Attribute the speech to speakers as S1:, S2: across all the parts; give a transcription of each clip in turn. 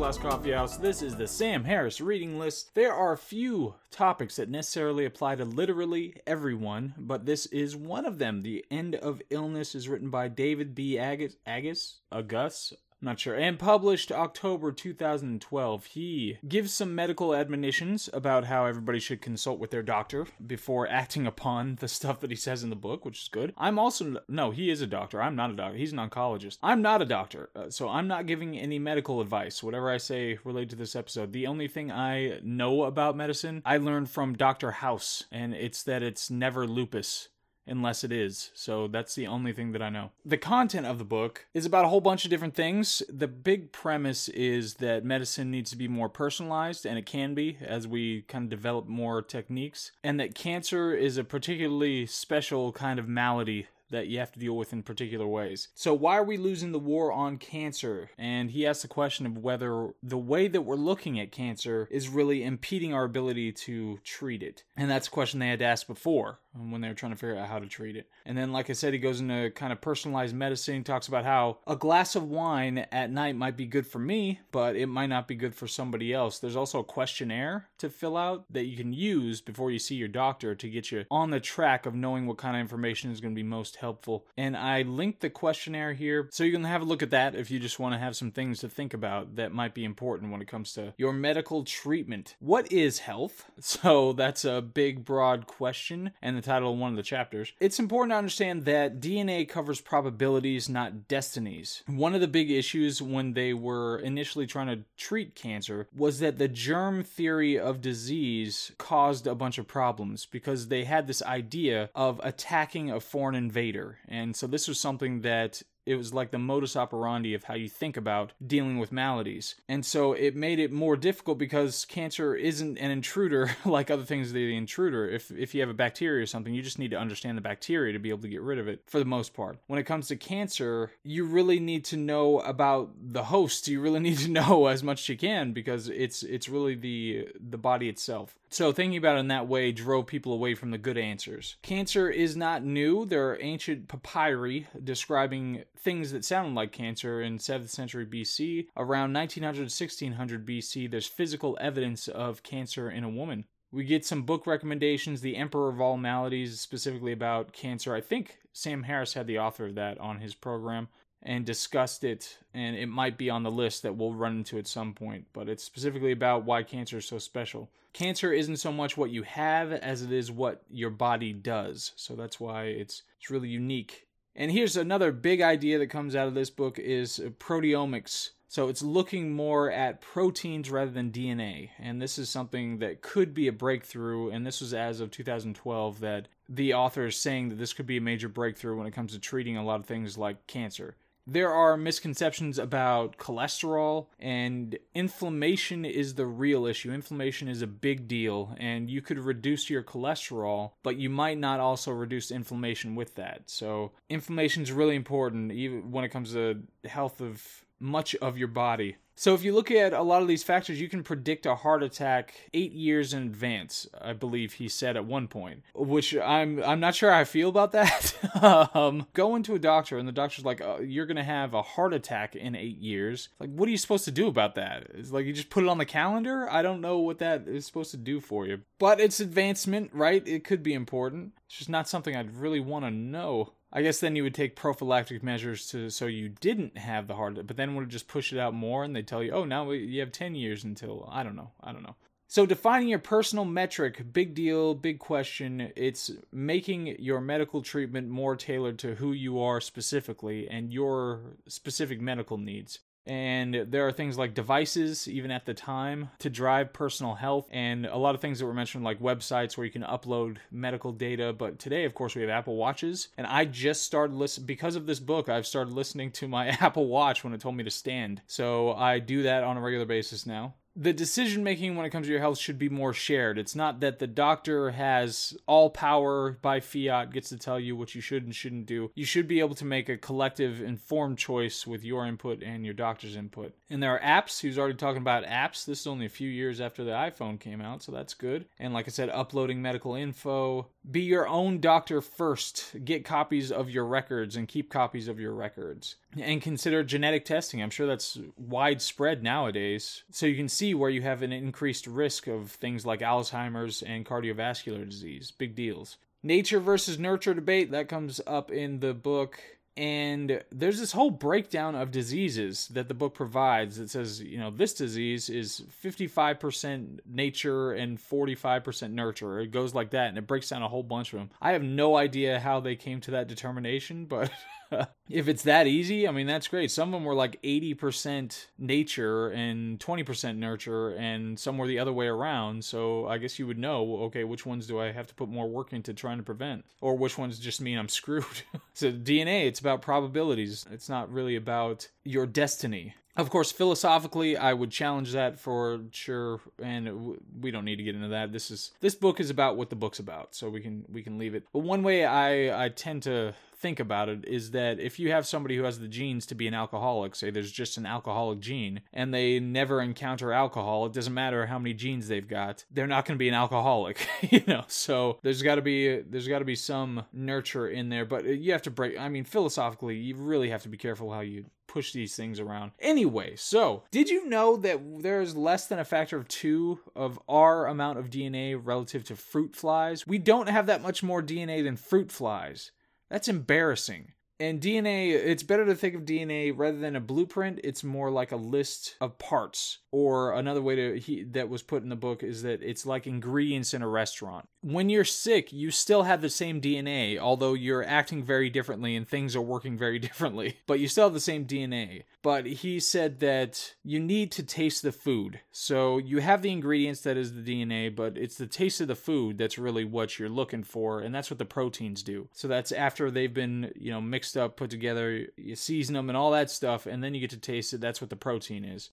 S1: Last Coffee House. This is the Sam Harris reading list. There are few topics that necessarily apply to literally everyone, but this is one of them. The End of Illness is written by David B. Agus, Agus, Agus, not sure. And published October 2012. He gives some medical admonitions about how everybody should consult with their doctor before acting upon the stuff that he says in the book, which is good. I'm also, no, he is a doctor. I'm not a doctor. He's an oncologist. I'm not a doctor. Uh, so I'm not giving any medical advice. Whatever I say related to this episode, the only thing I know about medicine, I learned from Dr. House, and it's that it's never lupus unless it is. So that's the only thing that I know. The content of the book is about a whole bunch of different things. The big premise is that medicine needs to be more personalized, and it can be as we kind of develop more techniques, and that cancer is a particularly special kind of malady that you have to deal with in particular ways. So, why are we losing the war on cancer? And he asked the question of whether the way that we're looking at cancer is really impeding our ability to treat it. And that's a question they had to ask before when they were trying to figure out how to treat it. And then, like I said, he goes into kind of personalized medicine. Talks about how a glass of wine at night might be good for me, but it might not be good for somebody else. There's also a questionnaire to fill out that you can use before you see your doctor to get you on the track of knowing what kind of information is going to be most helpful. And I linked the questionnaire here so you can have a look at that if you just want to have some things to think about that might be important when it comes to your medical treatment. What is health? So that's a big, broad question. And the title of one of the chapters. It's important to understand that DNA covers probabilities, not destinies. One of the big issues when they were initially trying to treat cancer was that the germ theory of disease caused a bunch of problems because they had this idea of attacking a foreign invader. And so this was something that it was like the modus operandi of how you think about dealing with maladies. And so it made it more difficult because cancer isn't an intruder like other things they're the intruder. If if you have a bacteria or something, you just need to understand the bacteria to be able to get rid of it for the most part. When it comes to cancer, you really need to know about the host. You really need to know as much as you can because it's it's really the the body itself. So thinking about it in that way drove people away from the good answers. Cancer is not new. There are ancient papyri describing things that sounded like cancer in 7th century BC. Around 1900 1600 BC, there's physical evidence of cancer in a woman. We get some book recommendations. The Emperor of All Maladies, specifically about cancer. I think Sam Harris had the author of that on his program and discussed it, and it might be on the list that we'll run into at some point, but it's specifically about why cancer is so special. Cancer isn't so much what you have as it is what your body does. So that's why it's it's really unique. And here's another big idea that comes out of this book is uh, proteomics. So it's looking more at proteins rather than DNA. And this is something that could be a breakthrough. And this was as of 2012 that the author is saying that this could be a major breakthrough when it comes to treating a lot of things like cancer there are misconceptions about cholesterol and inflammation is the real issue. Inflammation is a big deal and you could reduce your cholesterol, but you might not also reduce inflammation with that. So, inflammation is really important even when it comes to health of much of your body. So if you look at a lot of these factors, you can predict a heart attack eight years in advance. I believe he said at one point, which I'm I'm not sure I feel about that. um, going to a doctor and the doctor's like, oh, "You're gonna have a heart attack in eight years." Like, what are you supposed to do about that? It's like you just put it on the calendar. I don't know what that is supposed to do for you, but it's advancement, right? It could be important. It's just not something I'd really want to know. I guess then you would take prophylactic measures to so you didn't have the heart but then would just push it out more and they tell you, oh, now you have 10 years until, I don't know, I don't know. So defining your personal metric, big deal, big question. It's making your medical treatment more tailored to who you are specifically and your specific medical needs. And there are things like devices, even at the time, to drive personal health, and a lot of things that were mentioned, like websites where you can upload medical data. But today, of course, we have Apple Watches. And I just started listening, because of this book, I've started listening to my Apple Watch when it told me to stand. So I do that on a regular basis now the decision making when it comes to your health should be more shared. It's not that the doctor has all power by fiat, gets to tell you what you should and shouldn't do. You should be able to make a collective, informed choice with your input and your doctor's input. And there are apps. Who's already talking about apps. This is only a few years after the iPhone came out, so that's good. And like I said, uploading medical info. be your own doctor first. Get copies of your records and keep copies of your records. And consider genetic testing. I'm sure that's widespread nowadays. So you can see where you have an increased risk of things like Alzheimer's and cardiovascular disease. Big deals. Nature versus nurture debate that comes up in the book and there's this whole breakdown of diseases that the book provides that says you know this disease is 55% nature and 45% nurture it goes like that and it breaks down a whole bunch of them i have no idea how they came to that determination but if it's that easy, I mean, that's great. Some of them were like 80% nature and 20% nurture, and some were the other way around. So I guess you would know, okay, which ones do I have to put more work into trying to prevent? Or which ones just mean I'm screwed? so DNA, it's about probabilities, it's not really about your destiny. Of course, philosophically, I would challenge that for sure, and we don't need to get into that. This is this book is about what the book's about, so we can we can leave it. But one way I I tend to think about it is that if you have somebody who has the genes to be an alcoholic, say there's just an alcoholic gene, and they never encounter alcohol, it doesn't matter how many genes they've got, they're not going to be an alcoholic, you know. So there's got to be there's got to be some nurture in there, but you have to break. I mean, philosophically, you really have to be careful how you push these things around. Anyway, so did you know that there's less than a factor of two of our amount of DNA relative to fruit flies? We don't have that much more DNA than fruit flies. That's embarrassing. And DNA, it's better to think of DNA rather than a blueprint. It's more like a list of parts. Or another way to he, that was put in the book is that it's like ingredients in a restaurant. When you're sick, you still have the same DNA, although you're acting very differently and things are working very differently. But you still have the same DNA. But he said that you need to taste the food. So you have the ingredients that is the DNA, but it's the taste of the food that's really what you're looking for, and that's what the proteins do. So that's after they've been, you know, mixed up, put together, you season them and all that stuff, and then you get to taste it. That's what the protein is.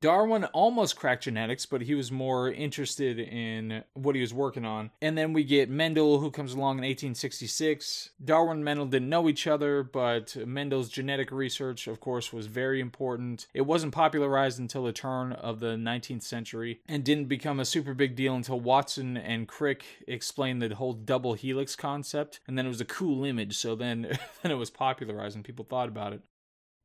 S1: Darwin almost cracked genetics, but he was more interested in what he was working on. And then we get Mendel, who comes along in 1866. Darwin and Mendel didn't know each other, but Mendel's genetic research, of course, was very important. It wasn't popularized until the turn of the 19th century and didn't become a super big deal until Watson and Crick explained the whole double helix concept. And then it was a cool image, so then, then it was popularized and people thought about it.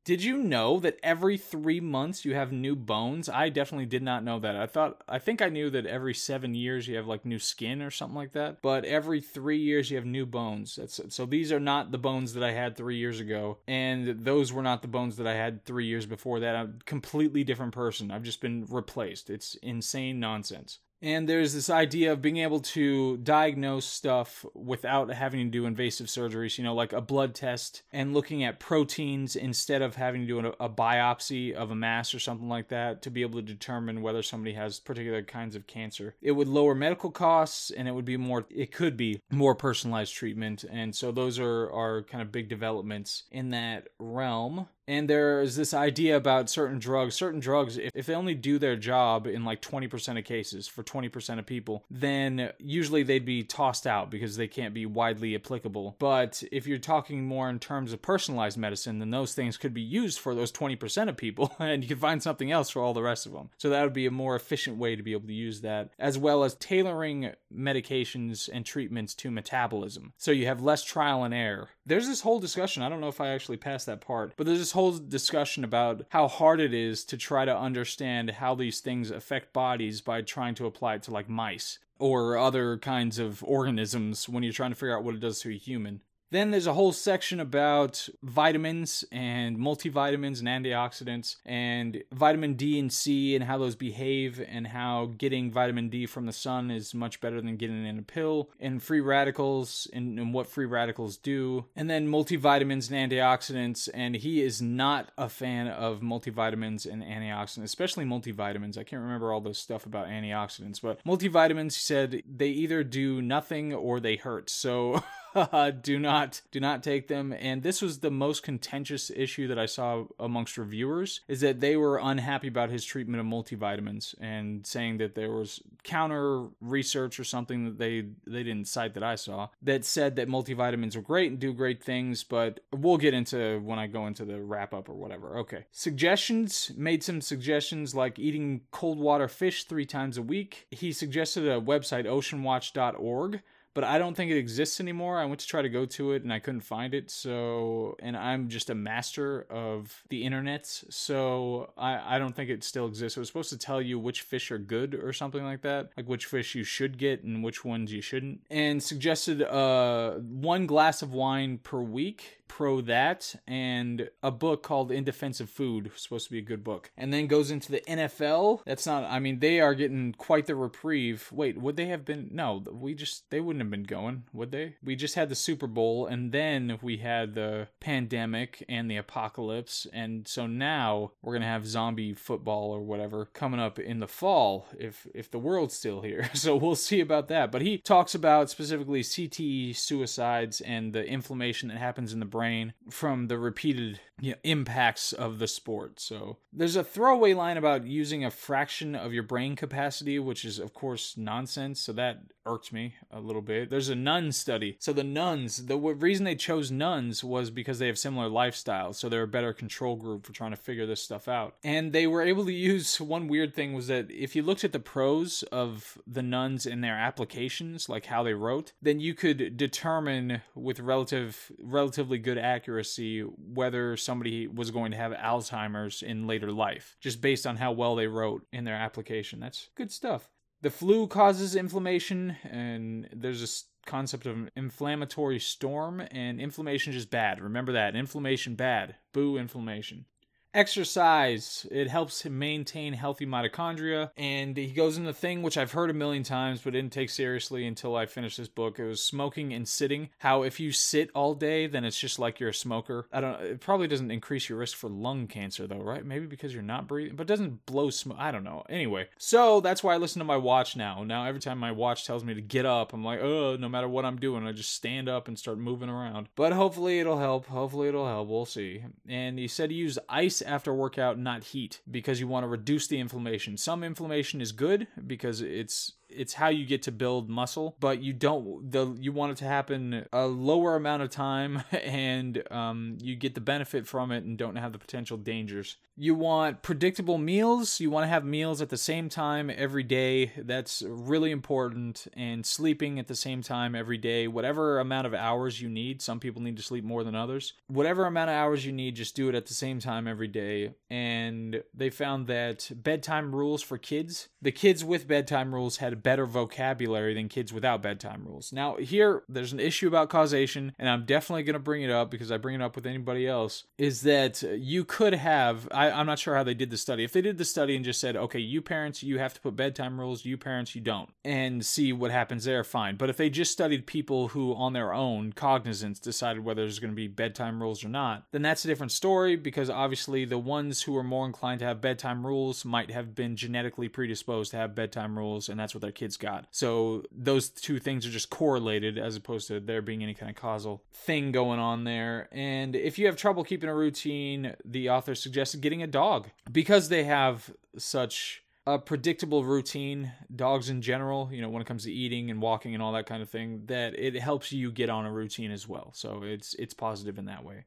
S1: Did you know that every three months you have new bones? I definitely did not know that. I thought, I think I knew that every seven years you have like new skin or something like that. But every three years you have new bones. That's, so these are not the bones that I had three years ago, and those were not the bones that I had three years before that. I'm a completely different person. I've just been replaced. It's insane nonsense. And there's this idea of being able to diagnose stuff without having to do invasive surgeries, you know, like a blood test and looking at proteins instead of having to do a, biopsy of a mass or something like that to be able to determine whether somebody has particular kinds of cancer. It would lower medical costs and it would be more, it could be more personalized treatment. And so those are, are kind of big developments in that realm and there's this idea about certain drugs certain drugs if, if they only do their job in like 20% of cases for 20% of people then usually they'd be tossed out because they can't be widely applicable. But if you're talking more in terms of personalized medicine then those things could be used for those 20% of people and you can find something else for all the rest of them. So that would be a more efficient way to be able to use that as well as tailoring medications and treatments to metabolism. So you have less trial and error there's this whole discussion i don't know if i actually passed that part but there's this whole discussion about how hard it is to try to understand how these things affect bodies by trying to apply it to like mice or other kinds of organisms when you're trying to figure out what it does to a human. Then there's a whole section about vitamins and multivitamins and antioxidants and vitamin D and C and how those behave and how getting vitamin D from the sun is much better than getting it in a pill and free radicals and, and what free radicals do. And then multivitamins and antioxidants. And he is not a fan of multivitamins and antioxidants, especially multivitamins. I can't remember all the stuff about antioxidants, but multivitamins, he said they either do nothing or they hurt. So do not do not take them. And this was the most contentious issue that I saw amongst reviewers is that they were unhappy about his treatment of multivitamins and saying that there was counter research or something that they they didn't cite that I saw that said that multivitamins are great and do great things, but we'll get into when I go into the wrap up or whatever. Okay. Suggestions made some suggestions like eating cold water fish 3 times a week. He suggested a website oceanwatch.org but I don't think it exists anymore. I went to try to go to it and I couldn't find it. So, and I'm just a master of the internet, so I, I don't think it still exists. It was supposed to tell you which fish are good or something like that, like which fish you should get and which ones you shouldn't, and suggested uh one glass of wine per week pro that and a book called In Defense of Food, supposed to be a good book. And then goes into the NFL. That's not I mean they are getting quite the reprieve. Wait, would they have been No, we just they wouldn't have been going, would they? We just had the Super Bowl and then we had the pandemic and the apocalypse and so now we're going to have zombie football or whatever coming up in the fall if if the world's still here. So we'll see about that. But he talks about specifically CTE suicides and the inflammation that happens in the brain brain from the repeated you know, impacts of the sport. So there's a throwaway line about using a fraction of your brain capacity, which is, of course, nonsense. So that irked me a little bit. There's a nun study. So the nuns, the reason they chose nuns was because they have similar lifestyles. So they're a better control group for trying to figure this stuff out. And they were able to use one weird thing was that if you looked at the prose of the nuns in their applications, like how they wrote, then you could determine with relative relatively good accuracy whether somebody was going to have Alzheimer's in later life, just based on how well they wrote in their application. That's good stuff. The flu causes inflammation, and there's this concept of inflammatory storm, and inflammation is just bad. Remember that. Inflammation bad. Boo inflammation. Exercise, it helps him maintain healthy mitochondria. And he goes into the thing which I've heard a million times but didn't take seriously until I finished this book. It was smoking and sitting. How if you sit all day, then it's just like you're a smoker. I don't it probably doesn't increase your risk for lung cancer though, right? Maybe because you're not breathing, but doesn't blow smoke. I don't know. Anyway, so that's why I listen to my watch now. Now every time my watch tells me to get up, I'm like, oh, no matter what I'm doing, I just stand up and start moving around. But hopefully it'll help. Hopefully it'll help. We'll see. And he said to use ice after workout, not heat, because you want to reduce the inflammation. Some inflammation is good because it's it's how you get to build muscle but you don't the you want it to happen a lower amount of time and um, you get the benefit from it and don't have the potential dangers. You want predictable meals. You want to have meals at the same time every day. That's really important. And sleeping at the same time every day. Whatever amount of hours you need some people need to sleep more than others. Whatever amount of hours you need just do it at the same time every day. And they found that bedtime rules for kids the kids with bedtime rules had better vocabulary than kids without bedtime rules. Now, here, there's an issue about causation, and I'm definitely going to bring it up because I bring it up with anybody else, is that you could have, I, I'm not sure how they did the study. If they did the study and just said, okay, you parents, you have to put bedtime rules, you parents, you don't, and see what happens there, fine. But if they just studied people who, on their own, cognizance, decided whether there's going to be bedtime rules or not, then that's a different story because obviously the ones who are more inclined to have bedtime rules might have been genetically predisposed to have bedtime rules, and that's what kids got. So those two things are just correlated as opposed to there being any kind of causal thing going on there. And if you have trouble keeping a routine, the author suggested getting a dog because they have such a predictable routine dogs in general you know when it comes to eating and walking and all that kind of thing that it helps you get on a routine as well so it's it's positive in that way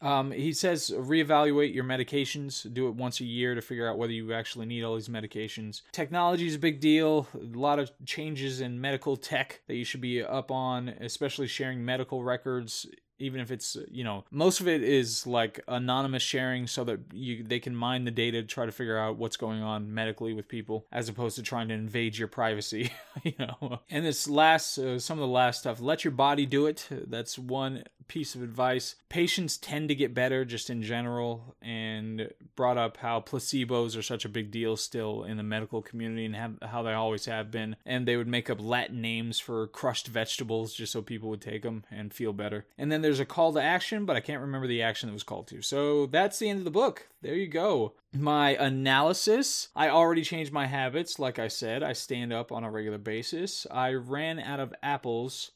S1: um, he says reevaluate your medications. Do it once a year to figure out whether you actually need all these medications. Technology is a big deal. A lot of changes in medical tech that you should be up on, especially sharing medical records even if it's you know most of it is like anonymous sharing so that you they can mine the data to try to figure out what's going on medically with people as opposed to trying to invade your privacy you know. And this last uh, some of the last stuff let your body do it. That's one piece of advice. Patients tend to get better just in general and brought up how placebos are such a big deal still in the medical community and have, how they always have been. And they would make up latin names for crushed vegetables just so people would take them and feel better. And then there's a call to action, but I can't remember the action that was called to. So that's the end of the book. There you go. My analysis I already changed my habits. Like I said, I stand up on a regular basis. I ran out of apples.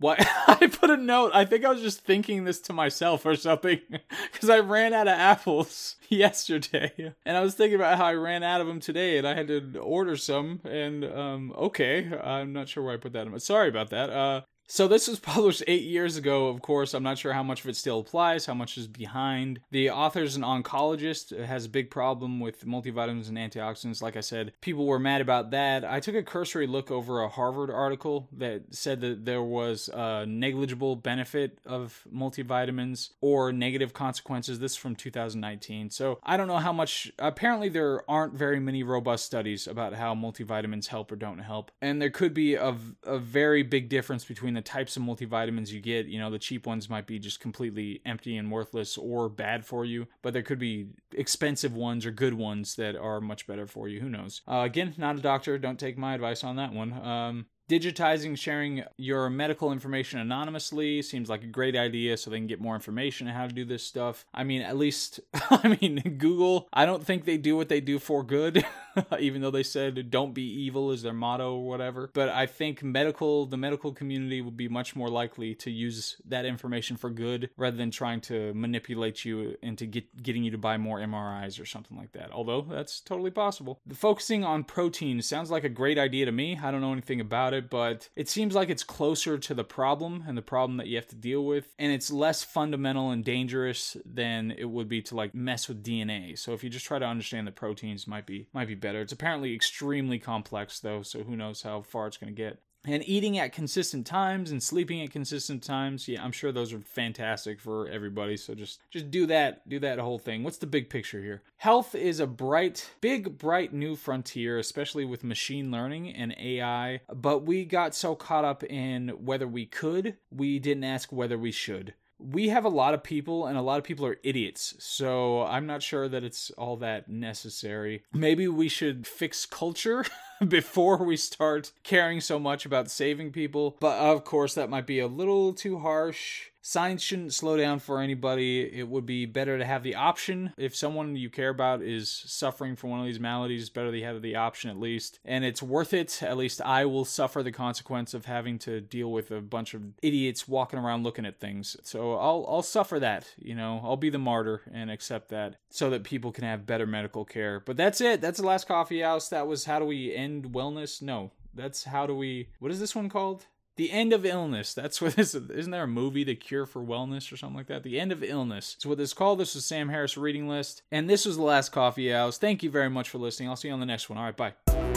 S1: What? I put a note. I think I was just thinking this to myself or something because I ran out of apples yesterday. And I was thinking about how I ran out of them today and I had to order some. And, um, okay, I'm not sure where I put that. In. Sorry about that. Uh, So this was published eight years ago, of course. I'm not sure how much of it still applies, how much is behind. The author's an oncologist, has a big problem with multivitamins and antioxidants. Like I said, people were mad about that. I took a cursory look over a Harvard article that said that there was a negligible benefit of multivitamins or negative consequences. This is from 2019. So I don't know how much, apparently, there aren't very many robust studies about how multivitamins help or don't help. And there could be a, a very big difference between the types of multivitamins you get. You know, the cheap ones might be just completely empty and worthless or bad for you, but there could be expensive ones or good ones that are much better for you. Who knows? Uh, again, not a doctor. Don't take my advice on that one. Um, Digitizing sharing your medical information anonymously seems like a great idea so they can get more information on how to do this stuff. I mean, at least, I mean, Google, I don't think they do what they do for good, even though they said don't be evil is their motto or whatever. But I think medical, the medical community would be much more likely to use that information for good rather than trying to manipulate you into get, getting you to buy more MRIs or something like that. Although that's totally possible. The focusing on protein sounds like a great idea to me. I don't know anything about it but it seems like it's closer to the problem and the problem that you have to deal with, and it's less fundamental and dangerous than it would be to like mess with DNA. So if you just try to understand the proteins, might be might be better. It's apparently extremely complex though, so who knows how far it's going to get. And eating at consistent times and sleeping at consistent times yeah i'm sure those are fantastic for everybody so just just do that do that whole thing. What's the big picture here? Health is a bright big bright new frontier especially with machine learning and ai but we got so caught up in whether we could we didn't ask whether we should we have a lot of people and a lot of people are idiots so i'm not sure that it's all that necessary maybe we should fix culture before we start caring so much about saving people. But of course, that might be a little too harsh. Science shouldn't slow down for anybody. It would be better to have the option. If someone you care about is suffering from one of these maladies, it's better they have the option at least. And it's worth it. At least I will suffer the consequence of having to deal with a bunch of idiots walking around looking at things. So I'll I'll suffer that, you know. I'll be the martyr and accept that so that people can have better medical care. But that's it. That's the last coffee house. That was how do we end wellness? No. That's how do we What is this one called? The End of Illness. That's what this is. Isn't there a movie, The Cure for Wellness, or something like that? The End of Illness. It's what this is called. This was Sam Harris Reading List. And this was the last coffee house. Thank you very much for listening. I'll see you on the next one. All right, bye.